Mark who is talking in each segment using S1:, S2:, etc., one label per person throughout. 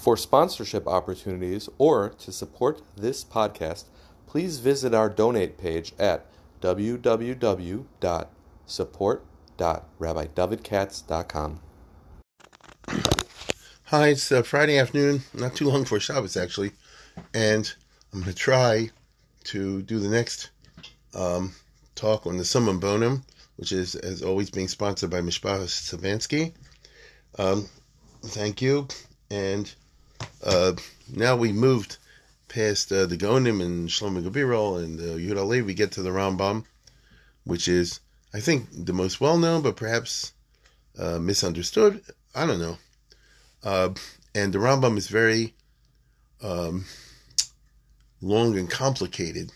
S1: For sponsorship opportunities or to support this podcast, please visit our donate page at www.support.rabbidavidkatz.com.
S2: Hi, it's uh, Friday afternoon, not too long for Shabbos actually, and I'm going to try to do the next um, talk on the Summum Bonum, which is, as always, being sponsored by Mishpachas Savansky. Um, thank you. And uh, now we moved past uh, the Gonim and Shlomo Gabirol and uh, Yehuda Levi, we get to the Rambam, which is, I think, the most well known, but perhaps uh, misunderstood. I don't know. Uh, and the Rambam is very um, long and complicated.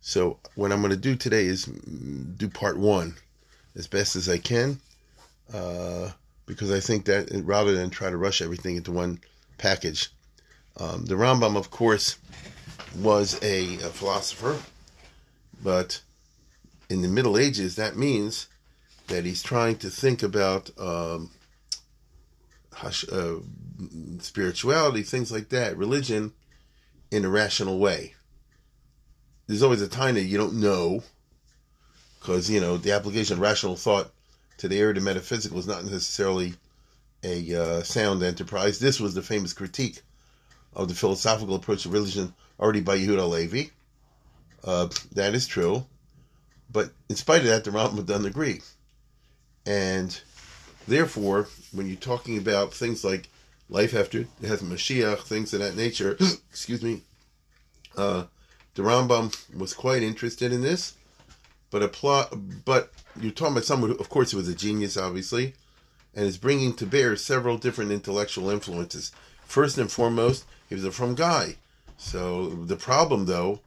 S2: So, what I'm going to do today is do part one as best as I can, uh, because I think that rather than try to rush everything into one package, um, the Rambam, of course, was a, a, philosopher, but in the Middle Ages, that means that he's trying to think about um, uh, spirituality, things like that, religion, in a rational way. There's always a time that you don't know, because you know the application of rational thought to the area of the metaphysical is not necessarily a uh, sound enterprise. This was the famous critique of the philosophical approach to religion already by Yehuda Levi. Uh, that is true. But in spite of that, the Rambam doesn't agree. And therefore, when you're talking about things like life after death, Mashiach, things of that nature, excuse me, uh, the Rambam was quite interested in this. But a plot, but you're talking about someone who, of course, who was a genius, obviously, and is bringing to bear several different intellectual influences. First and foremost, he was a frum guy. So the problem, though,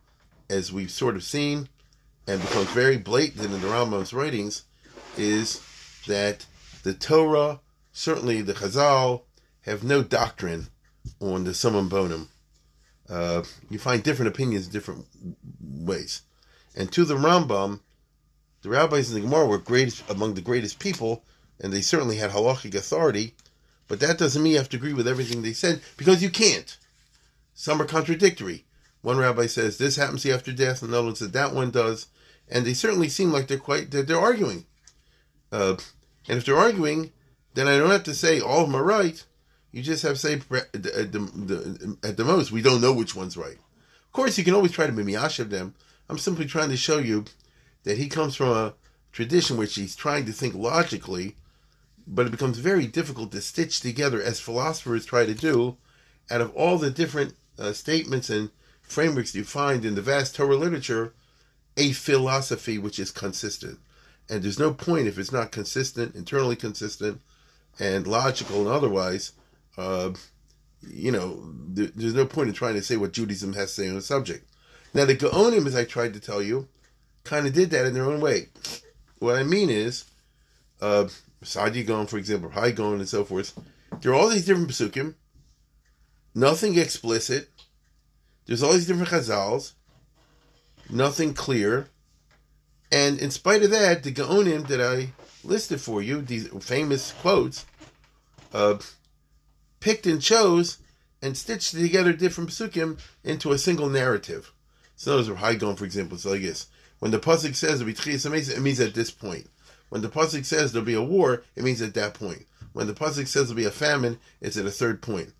S2: as we've sort of seen and becomes very blatant in the Rambam's writings, is that the Torah, certainly the Chazal, have no doctrine on the summum bonum. Uh, you find different opinions different ways. And to the Rambam, the rabbis in the Gemara were greatest among the greatest people, and they certainly had halachic authority. But that doesn't mean you have to agree with everything they said because you can't. Some are contradictory. One rabbi says this happens after death, and another one says that one does, and they certainly seem like they're quite they're, they're arguing. Uh, and if they're arguing, then I don't have to say all of them are right. You just have to say at the, at the most we don't know which one's right. Of course, you can always try to be of them. I'm simply trying to show you that he comes from a tradition which he's trying to think logically, but it becomes very difficult to stitch together as philosophers try to do out of all the different uh, statements and frameworks you find in the vast Torah literature, a philosophy which is consistent. And there's no point if it's not consistent, internally consistent, and logical and otherwise. Uh, you know, there, there's no point in trying to say what Judaism has to say on the subject. Now, the Gaonim, as I tried to tell you, kind of did that in their own way. What I mean is, uh, Saadia Gaon, for example, Hai Gaon, and so forth, there are all these different psukim, nothing explicit, there's all these different chazals, nothing clear, and in spite of that, the Gaonim that I listed for you, these famous quotes, uh, picked and chose and stitched together different psukim into a single narrative. So those are high going, for example. So I guess when the pasuk says it means at this point. When the pasuk says there'll be a war, it means at that point. When the pasuk says there'll be a famine, it's at a third point.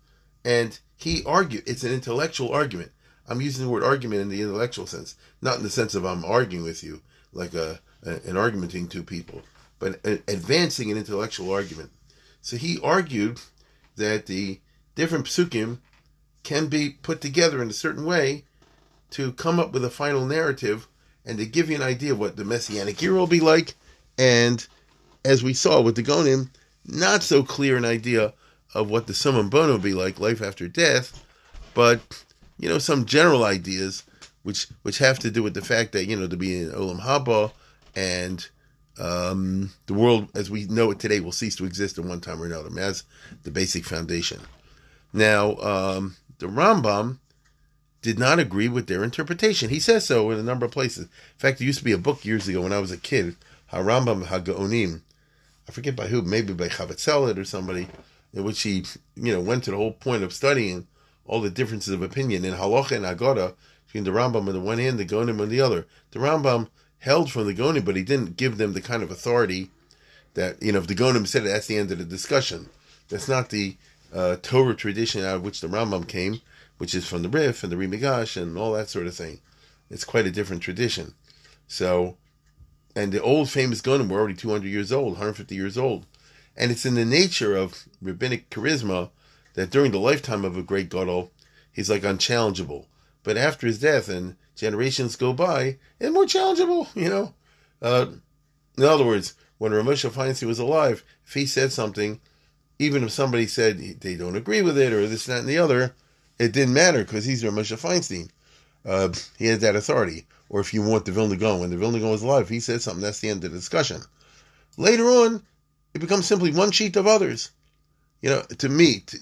S2: And he argued. It's an intellectual argument. I'm using the word argument in the intellectual sense, not in the sense of I'm arguing with you like a, a an argumenting two people, but advancing an intellectual argument. So he argued that the different psukim can be put together in a certain way to come up with a final narrative and to give you an idea of what the messianic year will be like. And as we saw with the Gonim, not so clear an idea of what the summum bonum will be like, life after death, but you know, some general ideas which which have to do with the fact that you know to be in Olam Haba and um, the world as we know it today will cease to exist in one time or another. As the basic foundation. Now, um, the Rambam did not agree with their interpretation. He says so in a number of places. In fact, there used to be a book years ago when I was a kid, Harambam Hagaonim. I forget by who, maybe by Chavetzelet or somebody, in which he, you know, went to the whole point of studying all the differences of opinion in halacha and agada between the Rambam on the one hand, and the Gonim on the other. The Rambam held from the Gonim, but he didn't give them the kind of authority that, you know, if the Gonim said it, that's the end of the discussion. That's not the uh, Torah tradition out of which the Rambam came, which is from the Rif and the Ri Migash and all that sort of thing. It's quite a different tradition. So, and the old famous Gonim were already 200 years old, 150 years old. And it's in the nature of rabbinic charisma that during the lifetime of a great Gadol, he's like unchallengeable. But after his death and generations go by, it's more challengeable, you know. Uh, in other words, when Ramosha Feinstein was alive, if he said something, even if somebody said they don't agree with it or this, that, and the other, it didn't matter because he's Ramosha Feinstein. Uh, he has that authority. Or if you want the Vilna Gaon, when the Vilna Gaon was alive, he said something, that's the end of the discussion. Later on, it becomes simply one shita of others. You know, to me, to,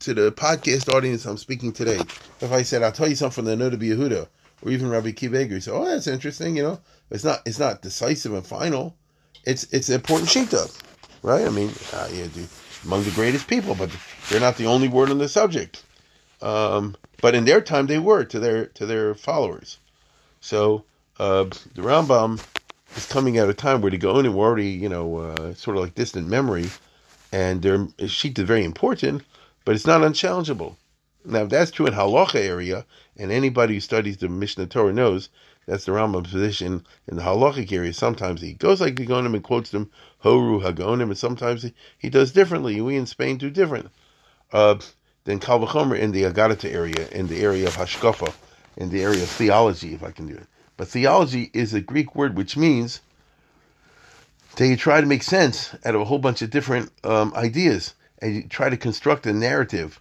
S2: to, the podcast audience I'm speaking today, if I said, I'll tell you something from the Noda Yehuda, or even Rabbi Akiva you say, oh, that's interesting, you know. It's not it's not decisive and final. It's it's an important shita, right? I mean, uh, yeah, among the greatest people, but they're not the only word on the subject. Um, but in their time, they were to their to their followers. So uh, the Rambam is coming at a time where the Gaonim were already, you know, uh, sort of like distant memory, and their shita is very important, but it's not unchallengeable. Now, that's true in halacha area, and anybody who studies the Mishnah Torah knows that's the Rambam's position in the halachic area. Sometimes he goes like the Gaonim and quotes them Horu Hagonim, and sometimes he, does differently. We in Spain do different. Uh, then Kalvachomer in the Agadata area, in the area of Hashkafa, in the area of theology, if I can do it. But theology is a Greek word which means that you try to make sense out of a whole bunch of different um, ideas and you try to construct a narrative,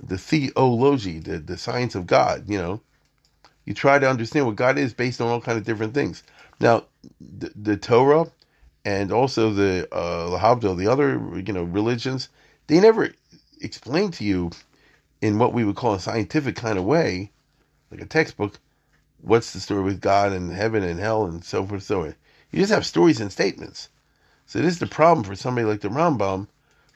S2: the theology, the, the science of God, you know. You try to understand what God is based on all kind of different things. Now, the, the Torah and also the uh, the other you know religions, they never explain to you in what we would call a scientific kind of way like a textbook, what's the story with God and heaven and hell and so forth so on. You just have stories and statements. So this is the problem for somebody like the Rambam,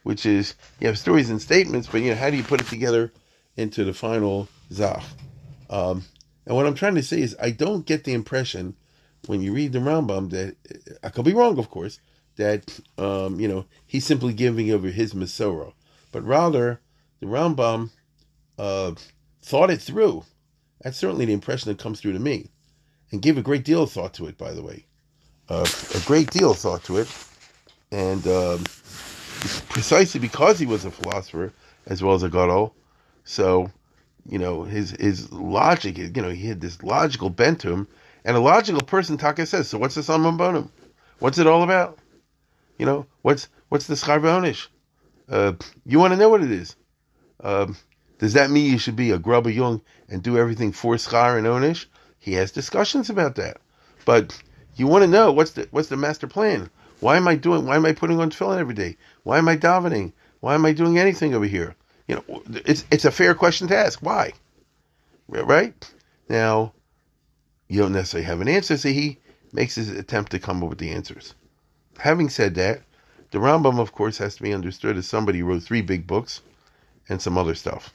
S2: which is you have stories and statements, but you know how do you put it together into the final zach? Um, and what I'm trying to say is I don't get the impression when you read the Rambam that I could be wrong, of course, that um, you know he's simply giving over his Masorah, but rather the Rambam uh, thought it through that's certainly the impression that comes through to me. And gave a great deal of thought to it, by the way. Uh, a great deal of thought to it. And um, precisely because he was a philosopher as well as a gadol, so you know his his logic, you know, he had this logical bent to him, and a logical person, Taka says. So what's the Summum Bonum? What's it all about? You know, what's what's the Scharbonish? Uh, you want to know what it is? Um, does that mean you should be a grubber young and do everything for schar and onish? He has discussions about that. But you want to know what's the what's the master plan? Why am I doing? Why am I putting on tefillin every day? Why am I davening? Why am I doing anything over here? You know, it's it's a fair question to ask. Why? Right now, you don't necessarily have an answer, so he makes his attempt to come up with the answers. Having said that, the Rambam, of course, has to be understood as somebody who wrote three big books and some other stuff.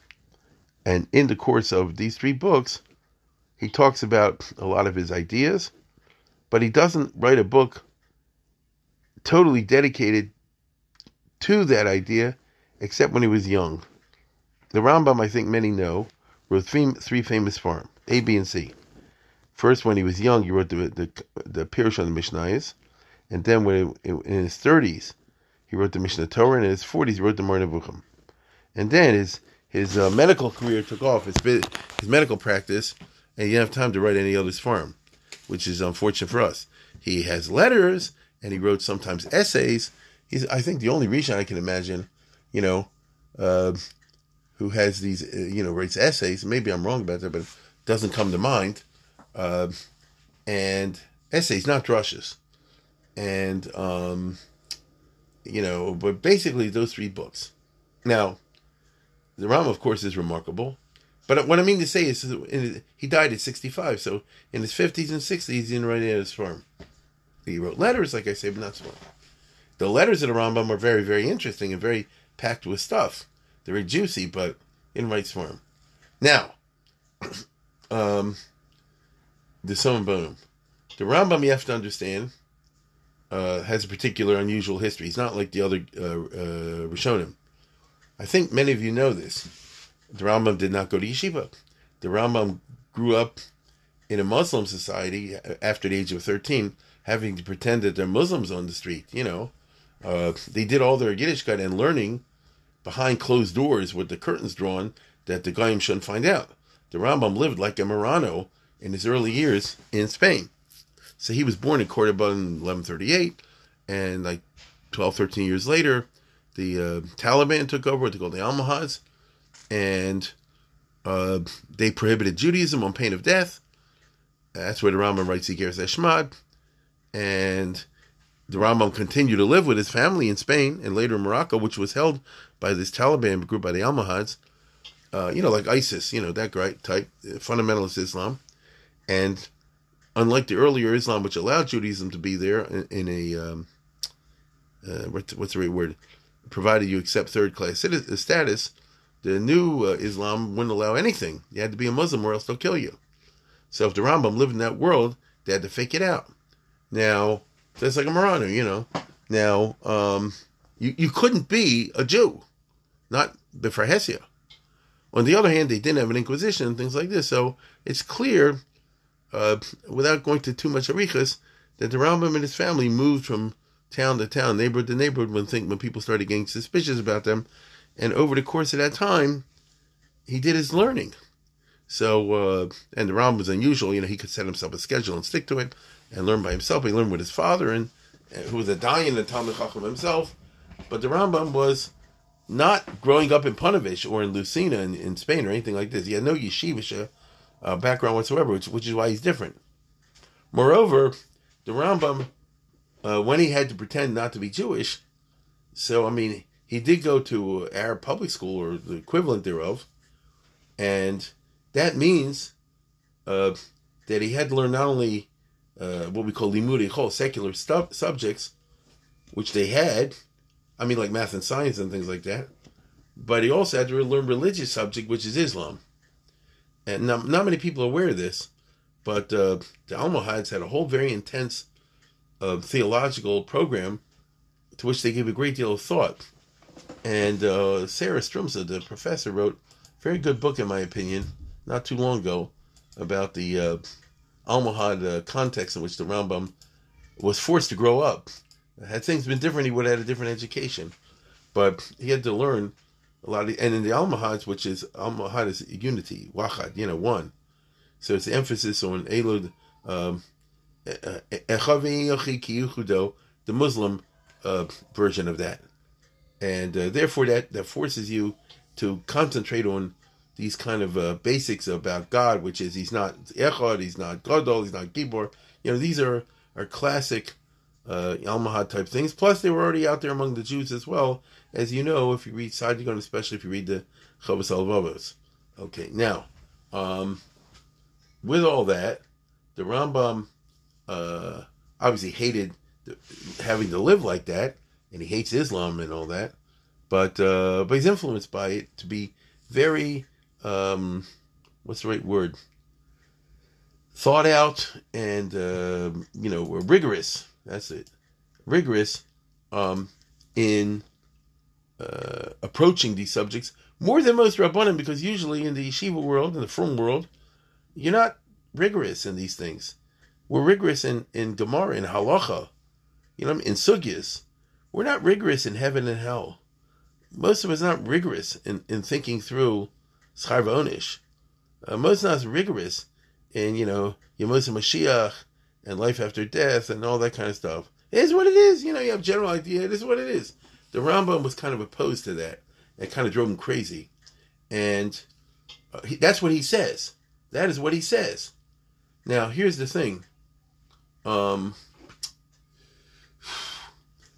S2: And in the course of these three books, he talks about a lot of his ideas, but he doesn't write a book totally dedicated to that idea, except when he was young. The Rambam, I think many know, wrote three, three famous form A, B, and C. First, when he was young, he wrote the the, the Pirush on the Mishnayos, and then when in his thirties, he wrote the Mishnah Torah, and in his forties, he wrote the Moreh Nevuchim. And then his his uh, medical career took off, his, his medical practice, and he didn't have time to write any others for him, which is unfortunate for us. He has letters, and he wrote sometimes essays. He's, I think, the only region I can imagine, you know, uh, who has these, uh, you know, writes essays. Maybe I'm wrong about that, but it doesn't come to mind. Uh, and essays, not drushes. And, um, you know, but basically those three books. Now, the Ram, of course, is remarkable. But what I mean to say is, he died at 65, so in his 50s and 60s, he didn't write any of his farm. He wrote letters, like I say, but not so much. The letters of the Rambam are very, very interesting and very packed with stuff. They're very juicy, but in right form. Now, um, the Summum Bonum. The Rambam, you have to understand, uh, has a particular unusual history. He's not like the other uh, uh, Rishonim. I think many of you know this. The Rambam did not go to yeshiva. The Rambam grew up in a Muslim society after the age of 13, having to pretend that they're Muslims on the street. You know, uh, they did all their Yiddishkeit and learning behind closed doors with the curtains drawn that the Goyim shouldn't find out. The Rambam lived like a Marrano in his early years in Spain. So he was born in Cordoba in 1138, and like 12, 13 years later, the uh, Taliban took over what they called the Almohads, and uh, they prohibited Judaism on pain of death. That's where the Rambam writes Igeres Eshmad, and the Rambam continued to live with his family in Spain and later in Morocco, which was held by this Taliban group by the Almohads, uh, you know, like ISIS, you know, that great type, fundamentalist Islam. And unlike the earlier Islam, which allowed Judaism to be there in, in a, um, uh, what's the right word, provided you accept third class status, the new uh, Islam wouldn't allow anything. You had to be a Muslim or else they'll kill you. So if the Rambam lived in that world, they had to fake it out. Now, that's like a Marrano, you know. Now, um, you, you couldn't be a Jew, not before Hesia. On the other hand, they didn't have an inquisition and things like this. So it's clear, uh, without going to too much arichas, that the Rambam and his family moved from town to town, neighborhood to neighborhood, when think when people started getting suspicious about them. And over the course of that time, he did his learning. So, uh, and the Rambam was unusual. You know, he could set himself a schedule and stick to it and learn by himself. He learned with his father, and, who was a Dayan and Talmud Chacham himself. But the Rambam was not growing up in Punavish or in Lucena in, in, Spain or anything like this. He had no yeshivish uh, background whatsoever, which, which is why he's different. Moreover, the Rambam, uh, when he had to pretend not to be Jewish, so I mean, he did go to Arab public school or the equivalent thereof, and that means uh, that he had to learn not only uh, what we call limudi secular stu- subjects, which they had, I mean, like math and science and things like that. But he also had to learn religious subject, which is Islam. And not, not many people are aware of this, but uh, the Almohads had a whole very intense uh, theological program to which they gave a great deal of thought. And uh, Sarah Stroumsa, the professor, wrote a very good book, in my opinion, not too long ago, about the uh, Almohad uh, context in which the Rambam was forced to grow up had things been different, he would have had a different education. But he had to learn a lot. Of, and in the Almohads, which is Almohad is unity, wachad, you know, one. So it's emphasis on Elud, um, the Muslim uh, version of that. And uh, therefore, that, that forces you to concentrate on these kind of uh, basics about God, which is He's not Echad, He's not Gadol, He's not Gibor. You know, these are, are classic uh, type things. Plus, they were already out there among the Jews as well, as you know if you read Saadia Gaon, especially if you read the Chovos Halevavos. Okay, now, um, with all that, the Rambam uh, obviously hated having to live like that, and he hates Islam and all that. But uh, but he's influenced by it to be very um, what's the right word? Thought out and uh, you know rigorous that's it. Rigorous um, in uh, approaching these subjects more than most rabbanim, because usually in the yeshiva world, in the frum world, you're not rigorous in these things. We're rigorous in in Gemara, in halacha, you know, in sugyas. We're not rigorous in heaven and hell. Most of us not rigorous in, in thinking through schar onish. Uh, most of us rigorous in you know Yemos Mashiach and life after death and all that kind of stuff. It is what it is. You know, you have general idea. It is what it is. The Rambam was kind of opposed to that. It kind of drove him crazy. And uh, he, that's what he says. That is what he says. Now, here's the thing. Um,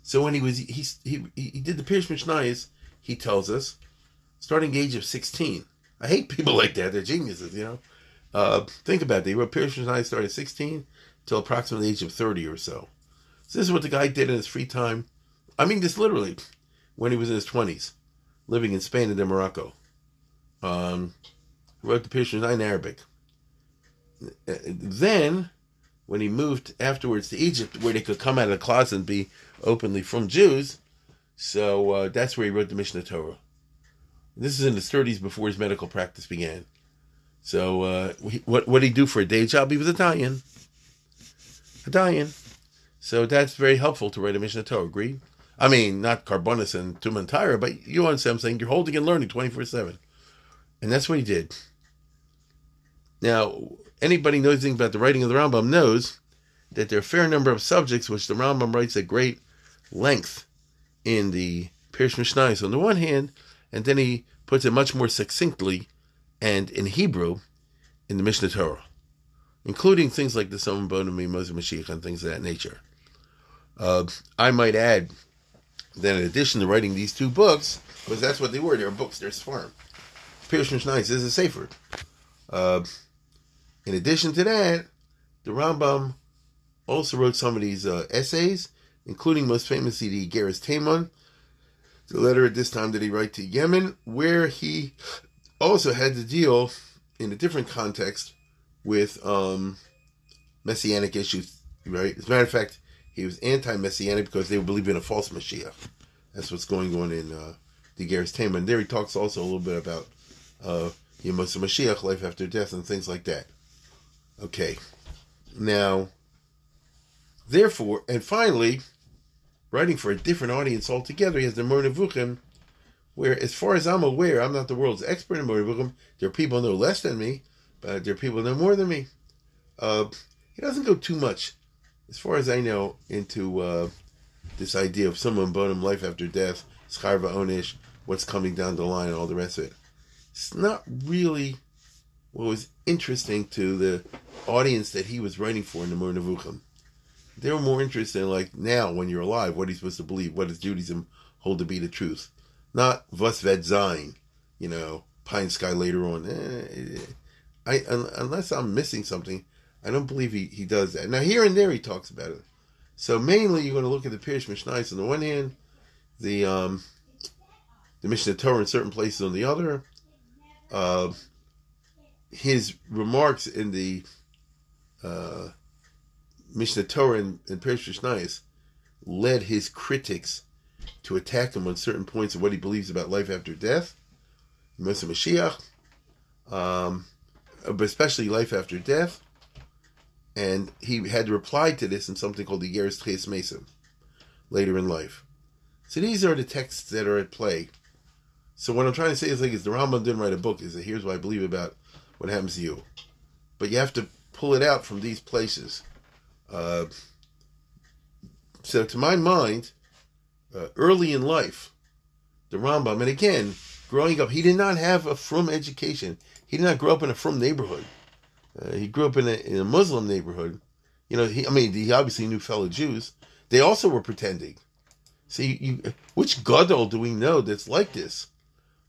S2: so when he was he he he did the Pirush Mishnayos, he tells us, starting age of sixteen. I hate people like that. They're geniuses, you know. Uh, think about it. They wrote Pirush Mishnayos started at sixteen till approximately the age of 30 or so. So this is what the guy did in his free time. I mean this literally, when he was in his 20s. living in Spain and then Morocco. Um, he wrote the Pirush Mishnah in Arabic. Uh, Then, when he moved afterwards to Egypt, where they could come out of the closet and be openly frum Jews, so uh, that's where he wrote the Mishnah Torah. This is in his 30s before his medical practice began. So, uh, what what did he do for a day job? He was Italian. Italian. So that's very helpful to write a Mishnah Torah. Agree? I mean, not Carbonus and Tumantira, but you understand I'm saying. You're holding and learning 24 7. And that's what he did. Now, anybody knows anything about the writing of the Rambam knows that there are a fair number of subjects which the Rambam writes at great length in the Pirush Mishnayos on the one hand, and then he puts it much more succinctly and in Hebrew in the Mishnah Torah, including things like the Soman Bonami, Moses Mashiach, and things of that nature. Uh, I might add that in addition to writing these two books, because that's what they were, they were books, they're farm. Pirush Mishnayos is a Sefer. Uh, in addition to that, the Rambam also wrote some of these uh, essays, including most famously the Geras Taimon, the letter at this time that he wrote to Yemen, where he also had to deal in a different context with um, messianic issues. Right? As a matter of fact, he was anti-messianic because they believing in a false Mashiach. That's what's going on in uh, the Geras Taimon. There he talks also a little bit about uh, Yemos Mashiach, life after death, and things like that. Okay. Now, therefore, and finally, writing for a different audience altogether, he has the Moreh where, as far as I'm aware, I'm not the world's expert in Moreh There are people who know less than me, but there are people who know more than me. Uh, he doesn't go too much, as far as I know, into uh, this idea of summum bonum life after death, scharva onish, what's coming down the line, and all the rest of it. It's not really what was interesting to the audience that he was writing for in the Moreh Nevuchim. They were more interested in, like, now, when you're alive, what are you supposed to believe? What does Judaism hold to be the truth? Not was sein, you know, pine sky later on. Eh, I, un, unless I'm missing something, I don't believe he, he does that. Now, here and there, he talks about it. So, mainly, you're going to look at the Pirush Mishnayos on the one hand, the um, the Mishnah Torah in certain places on the other. Uh, his remarks in the uh, Mishnah Torah and, Pirush Mishnayos led his critics to attack him on certain points of what he believes about life after death, Moshe Mashiach, um, but especially life after death. And he had replied to this in something called the Yeres Tchias Mason later in life. So these are the texts that are at play. So what I'm trying to say is like, is the Rambam didn't write a book. Is that here's what I believe about what happens to you, but you have to pull it out from these places. Uh, so to my mind, uh, early in life, the Rambam, and again, growing up, he did not have a frum education. He did not grow up in a frum neighborhood. Uh, he grew up in a, in a Muslim neighborhood. You know, he, I mean, he obviously knew fellow Jews. They also were pretending. See, you, which gadol do we know that's like this?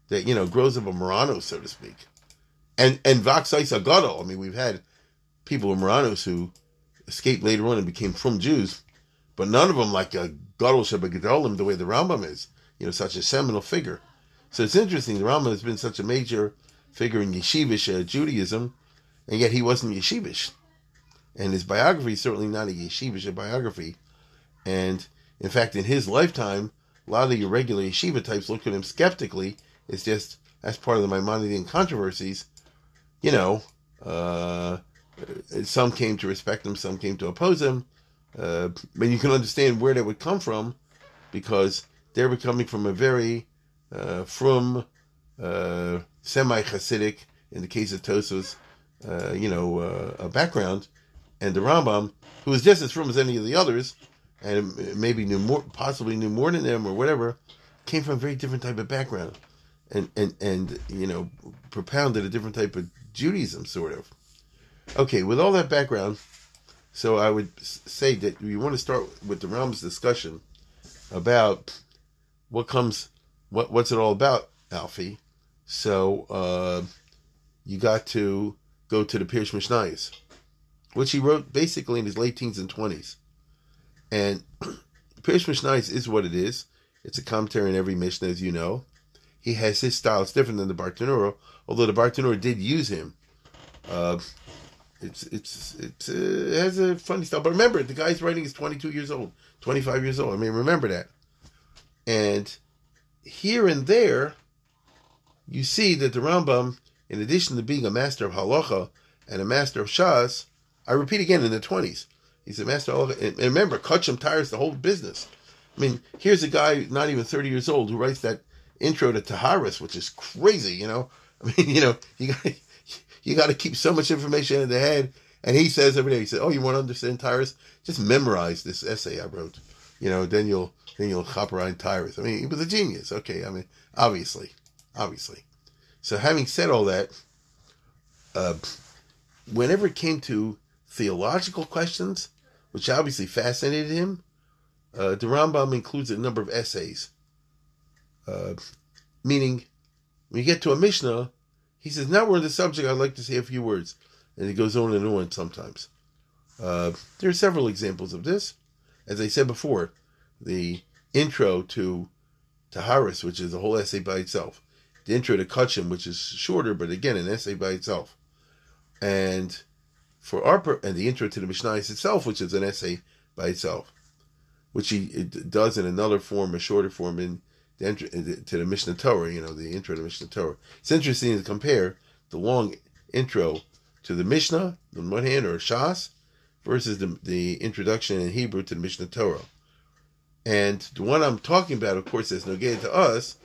S2: That you know grows up a Muranos, so to speak, and and Vaxais a gadol. I mean, we've had people in Muranos who escaped later on and became frum Jews, but none of them like a gadol Shabbat the way the Rambam is. You know, such a seminal figure. So it's interesting. The Rambam has been such a major figure in yeshivish uh, Judaism, and yet he wasn't yeshivish. And his biography is certainly not a yeshivish biography. And in fact, in his lifetime, a lot of the irregular yeshiva types looked at him skeptically. It's just as part of the Maimonidean controversies. You know, uh, some came to respect him, some came to oppose him. Uh, but you can understand where they would come from because they were coming from a very uh, from uh, semi Hasidic, in the case of Tosos, uh, you know, uh, a background, and the Rambam, who was just as frum as any of the others, and maybe knew more, possibly knew more than them or whatever, came from a very different type of background, and and and you know, propounded a different type of Judaism, sort of. Okay, with all that background, so I would say that you want to start with the Rambam's discussion about what comes, what what's it all about, Alfie. So uh, you got to go to the Pirush Mishnayos, which he wrote basically in his late teens and twenties. And Pirush Mishnayos is what it is. It's a commentary on every Mishnah, as you know. he has his style. It's different than the Bartenura, although the Bartenura did use him. Uh, it's it's it's uh, it has a funny style. But remember, the guy's writing is 22 years old, 25 years old. I mean, remember that. And here and there, you see that the Rambam, in addition to being a master of halacha and a master of shas, I repeat again, in the 20s, he's a master of halacha. And remember, Kachim tires the whole business. I mean, here's a guy not even 30 years old who writes that intro to Taharis, which is crazy, you know. I mean, you know, you got you got to keep so much information in the head. And he says every day, he said, "Oh, you want to understand Tyrus? Just memorize this essay I wrote. You know, then you'll then you'll hop around Tyrus. I mean, he was a genius. Okay, I mean, obviously, obviously. So, having said all that, uh, whenever it came to theological questions, which obviously fascinated him, uh, the Rambam includes a number of essays. Uh, meaning, when you get to a Mishnah, he says, now we're on the subject, I'd like to say a few words. And he goes on and on sometimes. Uh, there are several examples of this. As I said before, the intro to Taharis, which is a whole essay by itself. The intro to Kachim, which is shorter, but again, an essay by itself. And for our, and the intro to the Mishnah itself, which is an essay by itself, which he does in another form, a shorter form in Uh, the, to the Mishnah Torah, you know, the intro to the Mishnah Torah. It's interesting to compare the long intro to the Mishnah, on one hand, or Shas, versus the, the introduction in Hebrew to the Mishnah Torah. And the one I'm talking about, of course, that's good to us,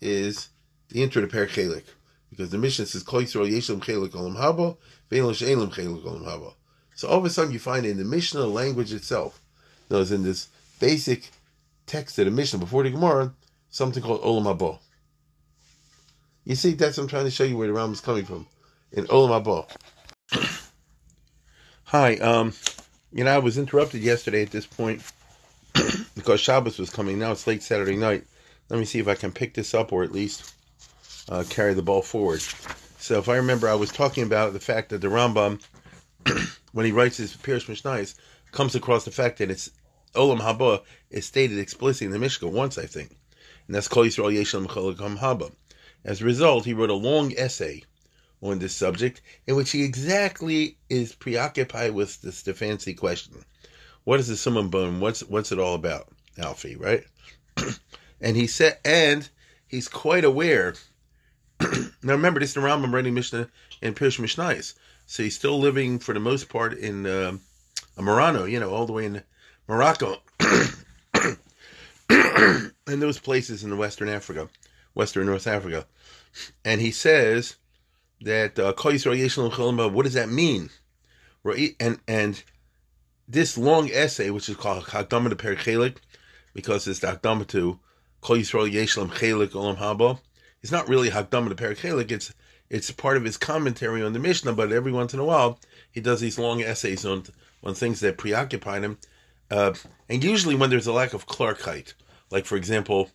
S2: is the intro to Per Chelik. Because the Mishnah says, Kol Yisrael Yeshem Chelik Olam Haba, Ve'elam She'elam Chelik Olam Haba. So all of a sudden you find in the Mishnah language itself, those in this basic text of the Mishnah before the Gemara, something called Olam Haba. You see, that's I'm trying to show you where the Ram is coming from. In Olam Haba. Hi, um, you know, I was interrupted yesterday at this point because Shabbos was coming. Now it's late Saturday night. Let me see if I can pick this up or at least uh, carry the ball forward. So if I remember, I was talking about the fact that the Rambam, when he writes his Pirush Mishnayos, comes across the fact that it's Olam Haba is stated explicitly in the Mishnah once, I think and that's Kol Yisrael Haba. As a result, he wrote a long essay on this subject in which he exactly is preoccupied with this fancy question. What is the summum bone? What's what's it all about, Alfie, right? and he said and he's quite aware now remember this is the Rambam writing Mishnah in Pirush Mishnayos. So he's still living for the most part in uh, Marrano, you know, all the way in Morocco. in those places in Western Africa, Western North Africa. And he says that uh, what does that mean? And and this long essay, which is called Hakdama to Perichelik, because it's the Hakdama to Kol Yisrael Yeshlam Chelik Olam Haba, it's not really Hakdama to Perichelik, it's it's part of his commentary on the Mishnah, but every once in a while he does these long essays on on things that preoccupy him. Uh, and usually when there's a lack of Clarkite, like for example,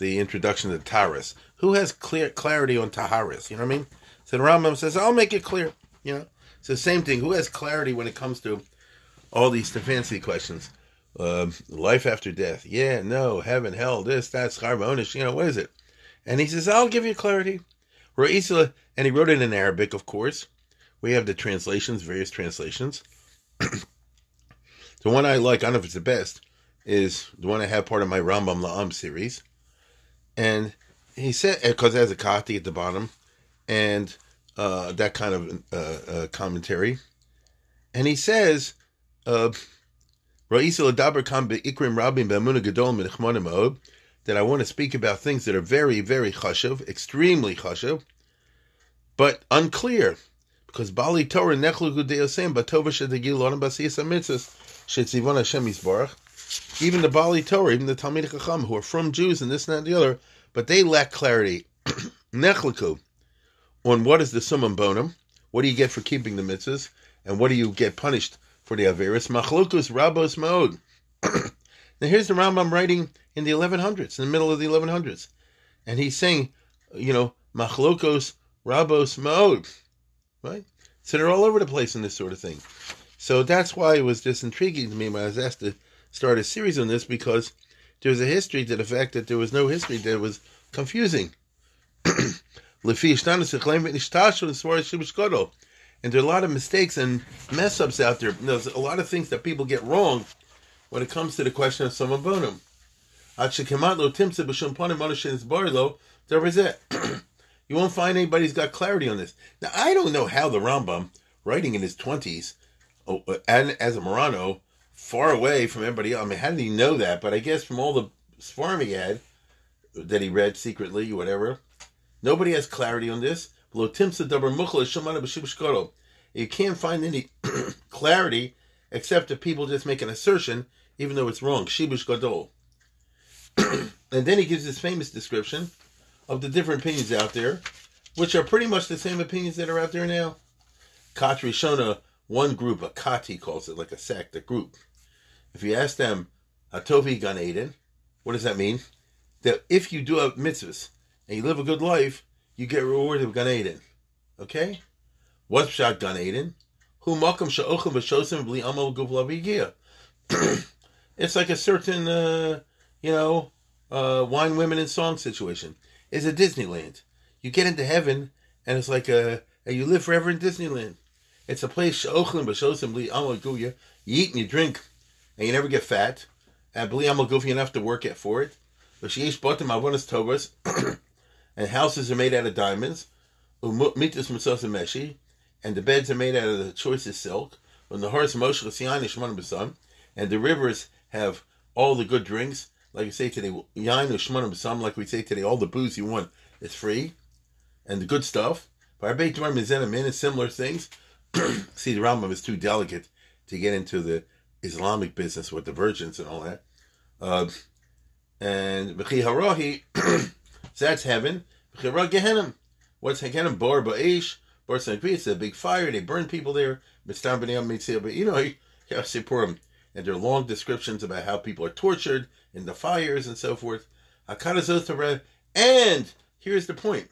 S2: the introduction to Taharis. Who has clear clarity on Taharis? You know what I mean? So the Rambam says, I'll make it clear. You know, it's the same thing. Who has clarity when it comes to all these fancy questions? Uh, life after death. Yeah, no, heaven, hell, this, that, scarbonish. You know, what is it? And he says, I'll give you clarity. And he wrote it in Arabic, of course. We have the translations, various translations. the one I like, I don't know if it's the best, is the one I have part of my Rambam La'am series. And he said, because it has a kati at the bottom, and uh, that kind of uh, uh, commentary. And he says, uh, that I want to speak about things that are very, very chashav, extremely chashav, but unclear. Because Bali Torah nechlu gudeyosem batova lonam basiyas shetzivon Hashem yisbarach even the Bali Torah, even the Talmid Chacham, who are frum Jews and this and that and the other, but they lack clarity. Nechliku on what is the summum bonum, what do you get for keeping the mitzvahs, and what do you get punished for the averus? Machlukus rabos mode. now here's the Rambam writing in the 1100s, in the middle of the 1100s, and he's saying, you know, machlokos rabos mode, right? So they're all over the place in this sort of thing. So that's why it was just intriguing to me when I was asked to start a series on this because there's a history to the fact that there was no history that was confusing. And there are a lot of mistakes and mess ups out there. There's a lot of things that people get wrong when it comes to the question of summum bonum. You won't find anybody's got clarity on this. Now, I don't know how the Rambam, writing in his 20s, oh, uh, Oh, and as a Marrano, far away from everybody else. I mean, how did he know that? But I guess from all the Sfarm he had, that he read secretly, whatever, nobody has clarity on this. You can't find any clarity except if people just make an assertion, even though it's wrong. And then he gives this famous description of the different opinions out there, which are pretty much the same opinions that are out there now. Katri Shona, one group, a Kati calls it, like a sect, a group. If you ask them, Atovi Gan Eden, what does that mean? That if you do a mitzvahs and you live a good life, you get rewarded with Gan Eden. Okay? What's Pshat Gan Eden? Hu makam sha'ochem v'shosim b'li amal guvla It's like a certain, uh, you know, uh, wine, women, and song situation. Is a Disneyland. You get into heaven, and it's like a, a you live forever in Disneyland. It's a place sha'ochem v'shosim b'li amal You eat and you drink, and you never get fat. And b'li amal you enough to work at for it. But sheesh bottom avonas tovas, and houses are made out of diamonds. Mitas Masos Meshi, and the beds are made out of the choicest silk. When the horse Moshe Basam, and the rivers have all the good drinks, like I say today, Yain Shmonim Basam, like we say today, all the booze you want is free, and the good stuff. But Arbeit Dvar Mizenim and similar things. See, the Rambam is too delicate to get into the Islamic business with the virgins and all that. Uh, and B'chi Harahi, so that's heaven. B'chi Gehenim. What's Hakenim Bor Ba'ish? Bor It's a big fire. They burn people there. But you know, Sipurim. And there are long descriptions about how people are tortured in the fires and so forth. Hakadazos And here's the point.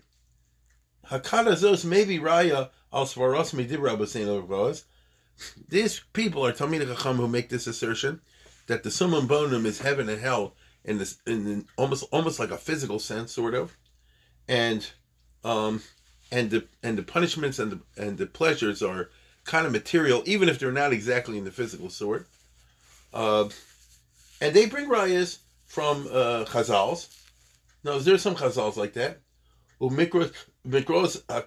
S2: Hakadazos maybe Raya Medibra These people are Talmid Chacham who make this assertion that the Summum Bonum is heaven and hell in this in almost almost like a physical sense, sort of. And um, and the and the punishments and the and the pleasures are kind of material, even if they're not exactly in the physical sort. Uh, and they bring rayas from uh, Chazals. Now, is there some Chazals like that? Uh,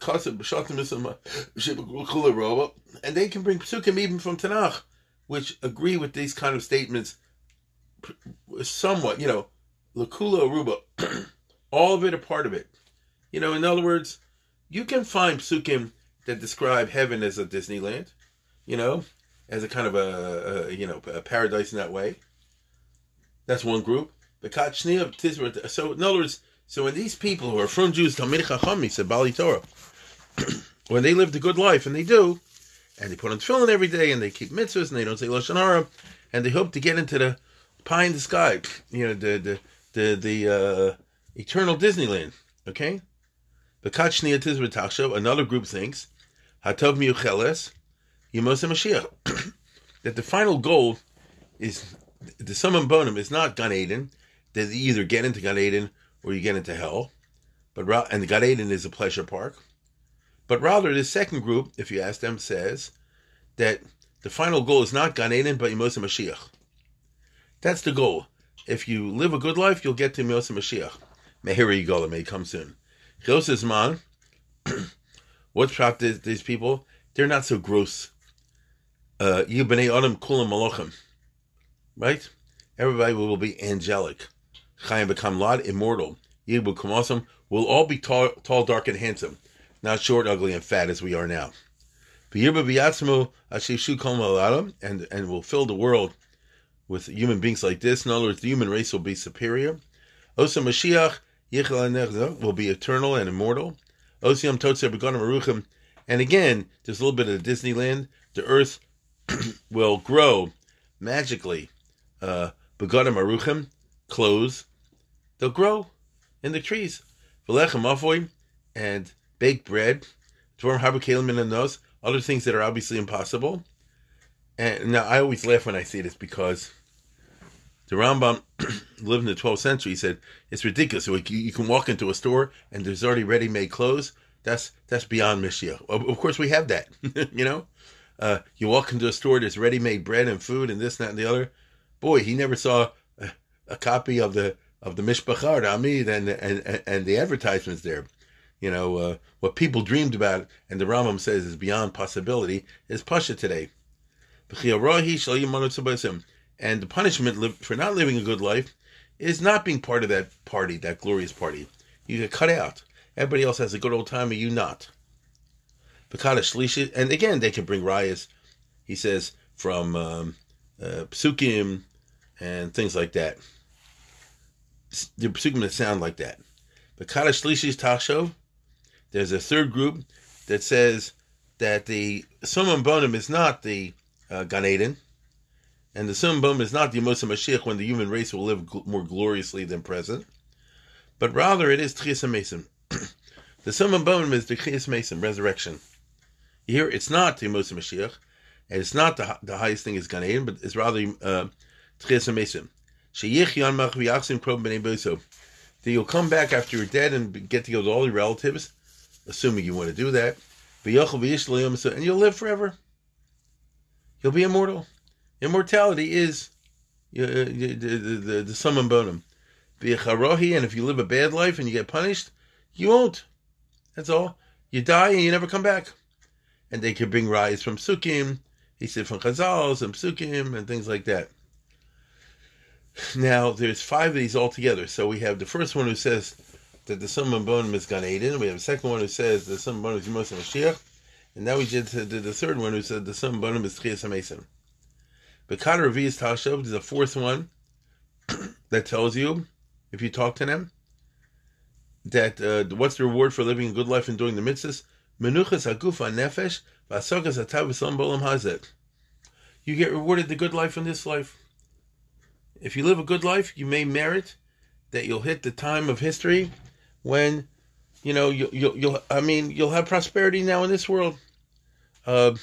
S2: and they can bring psukim even from Tanakh, which agree with these kind of statements somewhat, you know, Lakula Aruba, all of it a part of it. You know, in other words, you can find psukim that describe heaven as a Disneyland, you know, as a kind of a, a you know a paradise in that way. That's one group. The Kachni of Tizra So in other words, so when these people who are frum Jews, Talmid Chacham, said Bali Torah, when they lived a good life, and they do, and they put on tefillin every day, and they keep mitzvahs, and they don't say lashon hara, and they hope to get into the pie in the sky, you know, the the the the uh, eternal Disneyland. Okay, Another group thinks Hatov Miucheles Yemos Mashiach that the final goal is the summum bonum is not Gan Eden. You either get into Gan Eden or you get into hell, but and Gan Eden is a pleasure park. But rather, the second group, if you ask them, says that the final goal is not Gan Eden but Yemos Mashiach. That's the goal. If you live a good life, you'll get to Yemos Mashiach. Mehiri Gola may come soon. Chil's man. What's shot these, people? They're not so gross. Uh, you b'nei adam kulam malachim, right? Everybody will be angelic. Chaim lot immortal. Kamasam will all be tall, tall, dark, and handsome, not short, ugly, and fat as we are now. And and will fill the world with human beings like this. In other words, the human race will be superior. Osa Mashiach will be eternal and immortal. Aruchim. And again, there's a little bit of Disneyland. The earth will grow magically. Uh, Begonim Aruchim, clothes, they'll grow in the trees. Velechem Avoy, and baked bread. Dvorm Habakalim in the Other things that are obviously impossible. And now I always laugh when I see this because The Rambam lived in the 12th century. He said it's ridiculous. You, you can walk into a store and there's already ready-made clothes. That's that's beyond Mashiach. Of, of course, we have that. you know, uh, you walk into a store, there's ready-made bread and food and this, that, and the other. Boy, he never saw a, a copy of the of the Mishpacha, Amid, and, and and the advertisements there. You know uh, what people dreamed about, and the Rambam says is beyond possibility is pasha today. And the punishment for not living a good life is not being part of that party, that glorious party. You get cut out. Everybody else has a good old time, and you not. And again, they can bring rayas. He says from um, uh, psukim and things like that. The psukim that sound like that. But Kaddish Shlishis Tachshov, there's a third group that says that the Summum Bonum is not the uh, Gan Eden, and the Sumbum is not the Yemos Mashiach when the human race will live gl- more gloriously than present, but rather it is Tchias Mesim. the Sumbum is the Tchias Mesim, resurrection. Here it's not the Yemos Mashiach, and it's not the, the highest thing is Gan Eden, but it's rather uh, Tchias Mesim. That you'll come back after you're dead and get to go to all your relatives, assuming you want to do that, and you'll live forever. You'll be immortal. Immortality is the, the, the, the summum bonum. And if you live a bad life and you get punished, you won't. That's all. You die and you never come back. And they can bring rise from psukim. He said from chazals and psukim and things like that. Now there's five of these altogether. So we have the first one who says that the summum bonum is Gan Eden. We have the second one who says the summum bonum is Yemos Mashiach. And now we did the, the third one who said the summum bonum is Tchias HaMesim. Bekad Ravi is Tashav. There's a fourth one that tells you, if you talk to them, that uh, what's the reward for living a good life and doing the mitzvahs? Menuchas hagufa nefesh v'asakas atav bolam hazet. You get rewarded the good life in this life. If you live a good life, you may merit that you'll hit the time of history when, you know, you'll, you'll, you'll I mean, you'll have prosperity now in this world. Uh,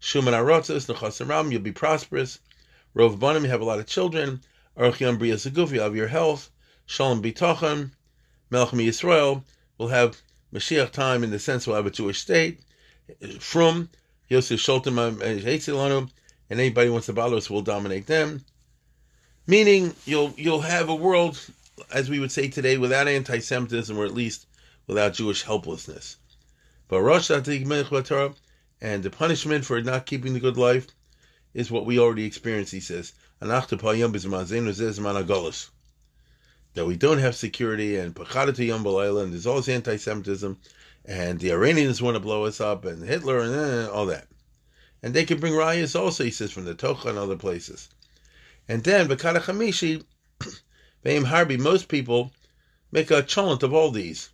S2: Shuman Arotzos, Nechasim Ram, you'll be prosperous. Rov Banim, you have a lot of children. Archiam Bria Zaguf, you have your health. Shalom Bitachon, Melchim Yisrael, will have Mashiach time in the sense we'll have a Jewish state. From Yosef Sholtem and anybody who wants to bother us will dominate them. Meaning you'll you'll have a world, as we would say today, without anti-Semitism or at least without Jewish helplessness. But Rosh and the punishment for not keeping the good life is what we already experienced, he says. That we don't have security and and there's always anti Semitism and the Iranians want to blow us up and Hitler and eh, all that. And they can bring riots also, he says, from the Tocha and other places. And then Bakara Chamishi, Beim Harbi, most people make a chant of all these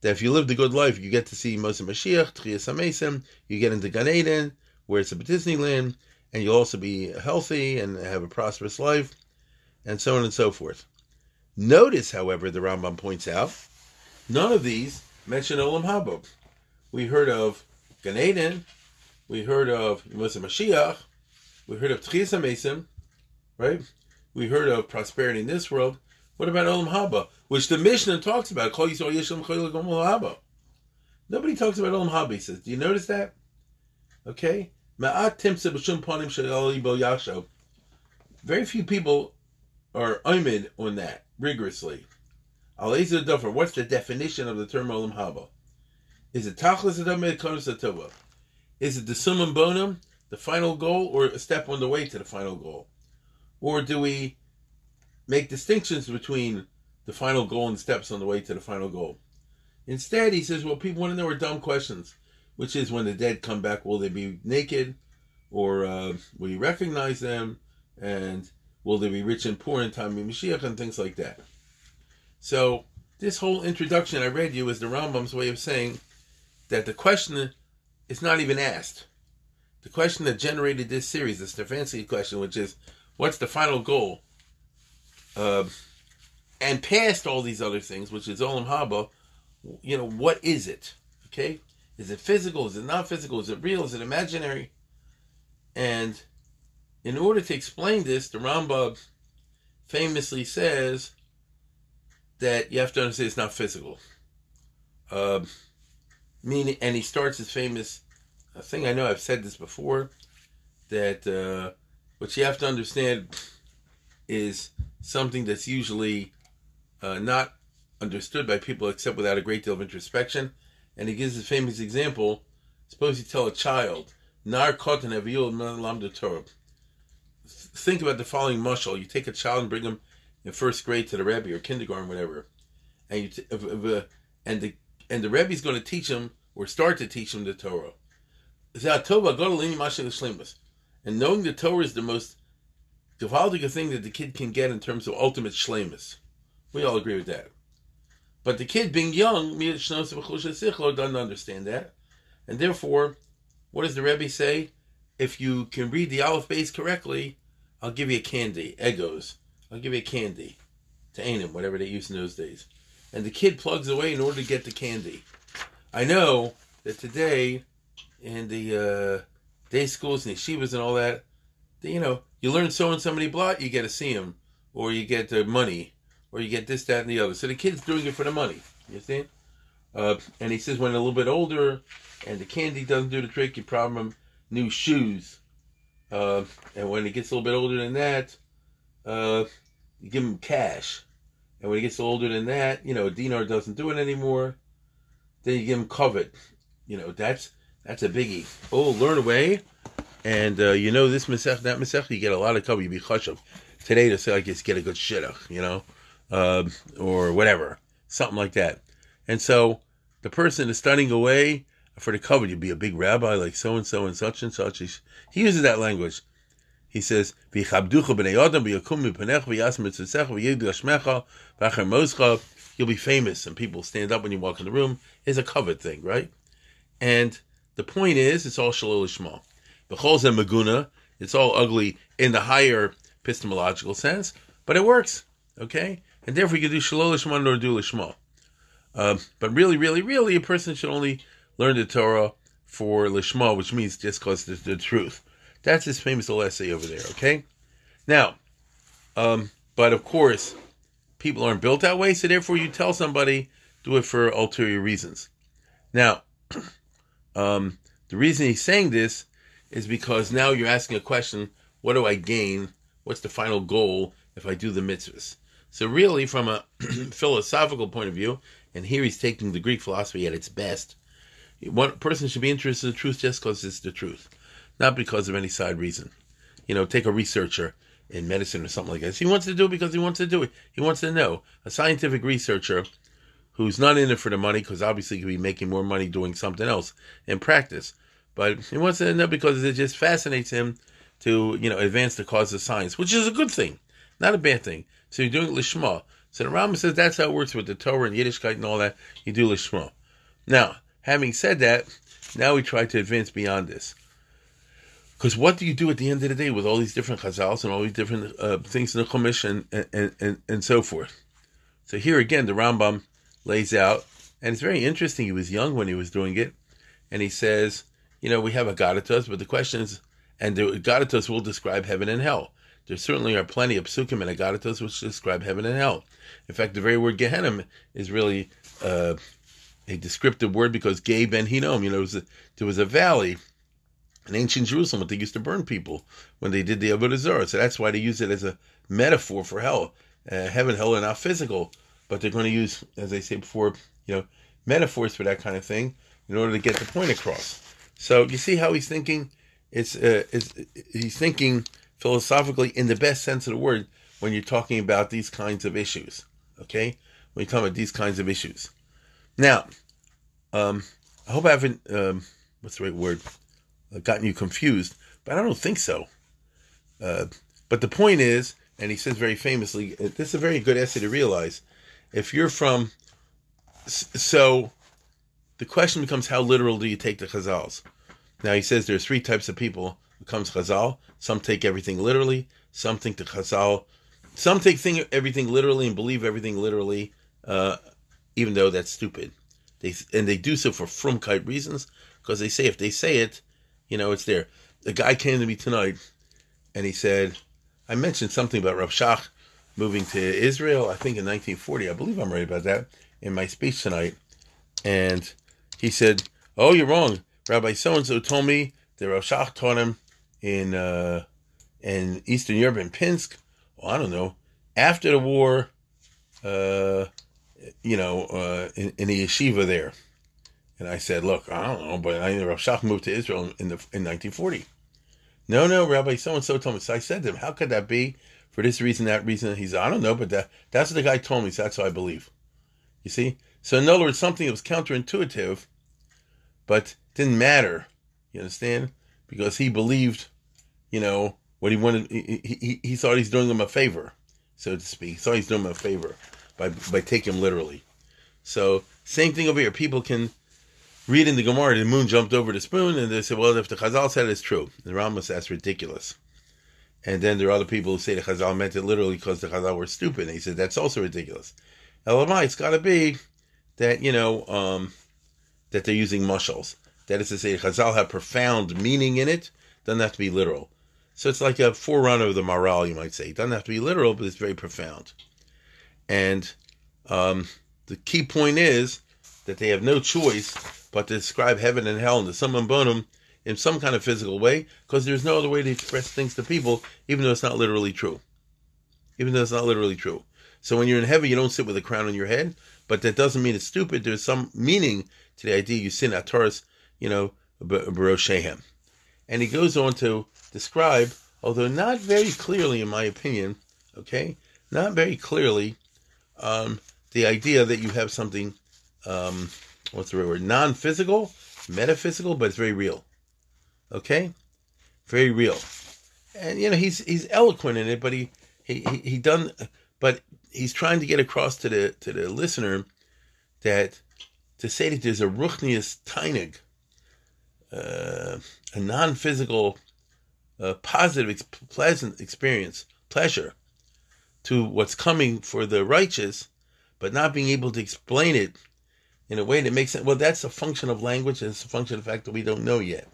S2: that if you live the good life, you get to see Yemos Mashiach, Tchias HaMesim, you get into Gan Eden, where it's a Disneyland, and you'll also be healthy and have a prosperous life, and so on and so forth. Notice, however, the Rambam points out, none of these mention Olam Haba. We heard of Gan Eden, we heard of Yemos Mashiach, we heard of Tchias HaMesim, right? We heard of prosperity in this world. What about Olam Haba? which the Mishnah talks about. Nobody talks about Olam Haba. He says, do you notice that? Okay. Very few people are oimid on that rigorously. What's the definition of the term Olam Haba? Is it Tachlis Adamid Is it the Summum Bonum, the final goal, or a step on the way to the final goal? Or do we make distinctions between the final goal and steps on the way to the final goal. Instead, he says, well, people want to know are dumb questions, which is when the dead come back, will they be naked? Or uh, will you recognize them? And will they be rich and poor in time of Mashiach and things like that? So, this whole introduction I read you is the Rambam's way of saying that the question is not even asked. The question that generated this series, the Stefanski question, which is, what's the final goal? Uh, and past all these other things, which is Olam Haba, you know, what is it? Okay? Is it physical? Is it not physical? Is it real? Is it imaginary? And in order to explain this, the Rambam famously says that you have to understand it's not physical. Uh, meaning, and he starts his famous thing. I know I've said this before that uh, what you have to understand is something that's usually uh, not understood by people except without a great deal of introspection. And he gives a famous example. Suppose you tell a child, Nar kotan lam Torah. Think about the following mushal. You take a child and bring him in first grade to the Rebbe or kindergarten, whatever, and you t- uh, and the and the Rebbe is going to teach him or start to teach him the Torah. And knowing the Torah is the most gewaltige thing that the kid can get in terms of ultimate shlemus. We all agree with that. But the kid being young, doesn't understand that. And therefore, what does the Rebbe say? If you can read the Aleph Beis correctly, I'll give you a candy, egos. I'll give you a candy. To Anim, whatever they used in those days. And the kid plugs away in order to get the candy. I know that today, in the uh, day schools and yeshivas and all that, you know, you learn so and somebody blot, you get to see him, or you get the money, or you get this, that, and the other. So the kid's doing it for the money. You see? Uh, and he says when a little bit older, and the candy doesn't do the trick, you problem new shoes. Uh, and when he gets a little bit older than that, uh, you give him cash. And when he gets older than that, you know, dinar doesn't do it anymore. Then you give him kavod. You know, that's that's a biggie. Oh, learn away. And uh, you know this mesech, that mesech, you get a lot of kavod. You be chashav. Today to say, I guess get a good shidduch, you know, uh, or whatever, something like that. And so the person is studying away for the kavod. You'd be a big rabbi like so and so and such and such. He uses that language. He says. You'll be famous, and people stand up when you walk in the room. Is a covered thing, right? And the point is, it's all shelo lishma. B'chol maguna. It's all ugly in the higher epistemological sense, but it works, okay? And therefore, you can do shelo lishma nor do lishma. Uh, but really, really, really, a person should only learn the Torah for lishma, which means just because it's the truth. That's his famous little essay over there, okay? Now, um, but of course, people aren't built that way, so therefore you tell somebody, do it for ulterior reasons. Now, um, the reason he's saying this is because now you're asking a question, what do I gain? What's the final goal if I do the mitzvahs? So really, from a philosophical point of view, and here he's taking the Greek philosophy at its best, one person should be interested in the truth just because it's the truth not because of any side reason. You know, take a researcher in medicine or something like this. He wants to do it because he wants to do it. He wants to know. A scientific researcher who's not in it for the money, because obviously he could be making more money doing something else in practice. But he wants to know because it just fascinates him to, you know, advance the cause of science, which is a good thing, not a bad thing. So you're doing lishma. So the Rambam says that's how it works with the Torah and Yiddishkeit and all that. You do lishma. Now, having said that, now we try to advance beyond this. Because what do you do at the end of the day with all these different chazals and all these different uh, things in the Chumash and, and, and, and so forth? So here again, the Rambam lays out, and it's very interesting. He was young when he was doing it, and he says, you know, we have Agadatos, but the question is, and the Gadatos will describe heaven and hell. There certainly are plenty of psukim and Agadatos which describe heaven and hell. In fact, the very word Gehenna is really uh, a descriptive word because Gay Ben Hinnom, you know, was a, there was a valley in ancient Jerusalem, they used to burn people when they did the Avodah Zarah. So that's why they use it as a metaphor for hell. Uh, heaven, hell are not physical, but they're going to use, as I say before, you know, metaphors for that kind of thing in order to get the point across. So you see how he's thinking. It's, uh, it's he's thinking philosophically in the best sense of the word when you're talking about these kinds of issues. Okay, when you're talking about these kinds of issues. Now, um, I hope I haven't. Um, what's the right word? gotten you confused, but I don't think so. Uh, but the point is, and he says very famously, uh, this is a very good essay to realize. If you're from, so the question becomes how literal do you take the Chazals? Now he says there's three types of people who comes Chazal. Some take everything literally. Some think the Chazal. Some take thing, everything literally and believe everything literally, uh, even though that's stupid. They and they do so for frumkeit reasons because they say if they say it, you know, it's there. The guy came to me tonight and he said, I mentioned something about Rav Shach moving to Israel, I think in 1940. I believe I'm right about that in my speech tonight. And he said, "Oh, you're wrong. Rabbi so and so told me that Rav Shach taught him in uh, in Eastern Europe in Pinsk. Well, I don't know. After the war, uh, you know, uh, in, in the yeshiva there." And I said, "Look, I don't know, but I know Rav Shach moved to Israel in the in 1940." No, no, Rabbi so and so told me. So I said to him, "How could that be?" For this reason, that reason. He said, "I don't know, but that, that's what the guy told me. So that's what I believe." You see. So in other words, something that was counterintuitive, but didn't matter. You understand? Because he believed, you know, what he wanted. He, he, he thought he's doing him a favor, so to speak. He thought he's doing him a favor by by taking him literally. So same thing over here. People can read in the Gemara, the moon jumped over the spoon, and they say, well, if the Chazal said it's true, the Rambam says that's ridiculous. And then there are other people who say the Chazal meant it literally because the Chazal were stupid. And he said that's also ridiculous. Elamai, it's got to be that you know um, that they're using mushals. That is to say, the Chazal have profound meaning in it. Doesn't have to be literal. So it's like a forerunner of the Maharal, you might say. It doesn't have to be literal, but it's very profound. And um, the key point is that they have no choice but to describe heaven and hell and the summum bonum in some kind of physical way, because there's no other way to express things to people, even though it's not literally true. Even though it's not literally true. So when you're in heaven, you don't sit with a crown on your head, but that doesn't mean it's stupid. There's some meaning to the idea you sit at Taurus, you know, Baroshehem. And he goes on to describe, although not very clearly, in my opinion, okay, not very clearly, um, the idea that you have something, um, what's the right word, non-physical, metaphysical, but it's very real. Okay, very real. And you know he's he's eloquent in it, but he he he, he done, but he's trying to get across to the to the listener that to say that there's a ruchnius tainig, uh, a non-physical, uh, positive, ex- pleasant experience, pleasure, to what's coming for the righteous, but not being able to explain it in a way that makes sense. Well, that's a function of language, and it's a function of the fact that we don't know yet.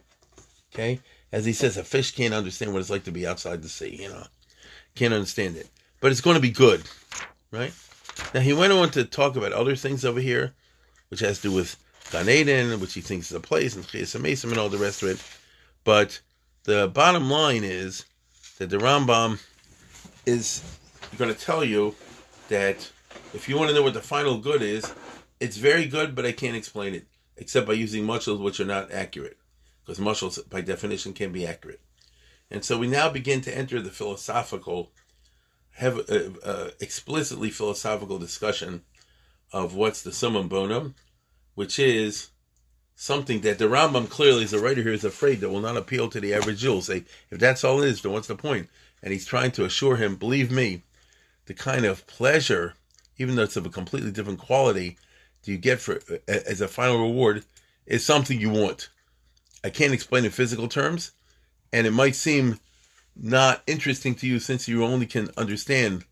S2: Okay, as he says, a fish can't understand what it's like to be outside the sea. You know, can't understand it, but it's going to be good, right? Now he went on to talk about other things over here, which has to do with Gan Eden, which he thinks is a place, and Tchias and all the rest of it. But the bottom line is that the Rambam is going to tell you that if you want to know what the final good is, it's very good, but I can't explain it except by using mushals which are not accurate, because mushals, by definition, can be accurate. And so we now begin to enter the philosophical, have uh, uh, explicitly philosophical discussion of what's the summum bonum, which is something that the Rambam clearly, as a writer here, is afraid that will not appeal to the average Jew. Say, if that's all it is, then what's the point? And he's trying to assure him, believe me, the kind of pleasure, even though it's of a completely different quality, do you get for as a final reward is something you want. I can't explain in physical terms, and it might seem not interesting to you since you only can understand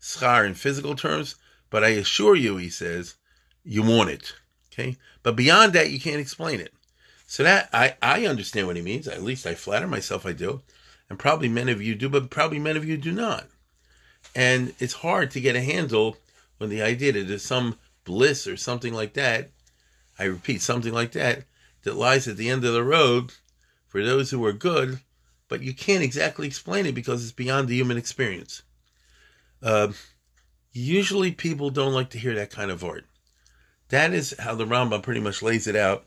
S2: schar in physical terms, but I assure you, he says, you want it. Okay? But beyond that, you can't explain it. So that I, I understand what he means. At least I flatter myself I do. And probably many of you do, but probably many of you do not. And it's hard to get a handle on the idea that there's some bliss or something like that, I repeat, something like that, that lies at the end of the road for those who are good, but you can't exactly explain it because it's beyond the human experience. Uh, usually people don't like to hear that kind of art. That is how the Rambam pretty much lays it out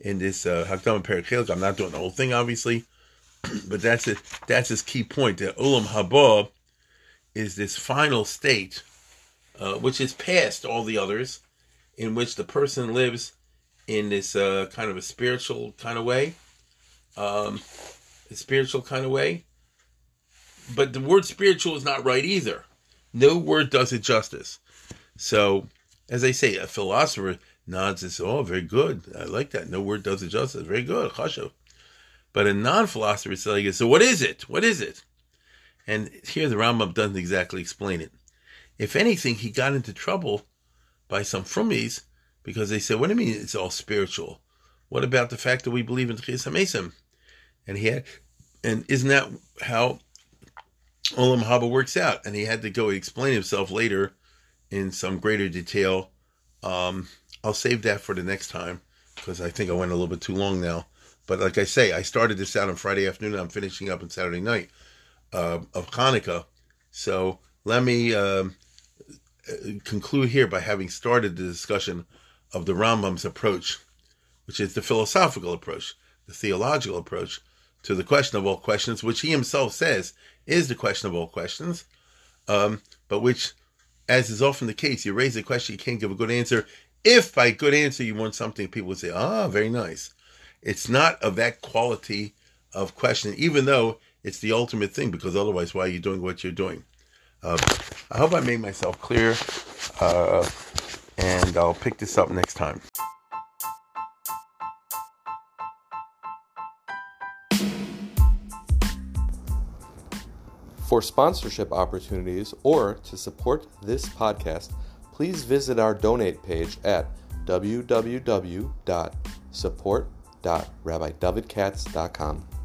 S2: in this uh, Hakdam Perek Chelek. I'm not doing the whole thing, obviously, but that's it. That's his key point. That Olam Haba is this final state uh, which is past all the others, in which the person lives in this uh, kind of a spiritual kind of way, um, spiritual kind of way. But the word spiritual is not right either. No word does it justice. So, as I say, a philosopher nods and says, "Oh, very good. I like that. No word does it justice. Very good, chashav." But a non-philosopher is like, "So what is it? What is it?" And here the Rambam doesn't exactly explain it. If anything, he got into trouble by some frumies because they said, "What do you mean it's all spiritual? What about the fact that we believe in Tchias HaMesim?" And he had, and isn't that how Olam Haba works out, and he had to go explain himself later in some greater detail. Um, I'll save that for the next time because I think I went a little bit too long now. But like I say, I started this out on Friday afternoon. I'm finishing up on Saturday night uh, of Hanukkah. So let me um, conclude here by having started the discussion of the Rambam's approach, which is the philosophical approach, the theological approach to the question of all questions, which he himself says is the question of all questions, um, but which, as is often the case, you raise a question, you can't give a good answer. If by good answer you want something, people say, ah, very nice. It's not of that quality of question, even though it's the ultimate thing, because otherwise, why are you doing what you're doing? Uh, I hope I made myself clear, uh, and I'll pick this up next time.
S1: For sponsorship opportunities or to support this podcast, please visit our donate page at www.support.rabbidavidkatz.com.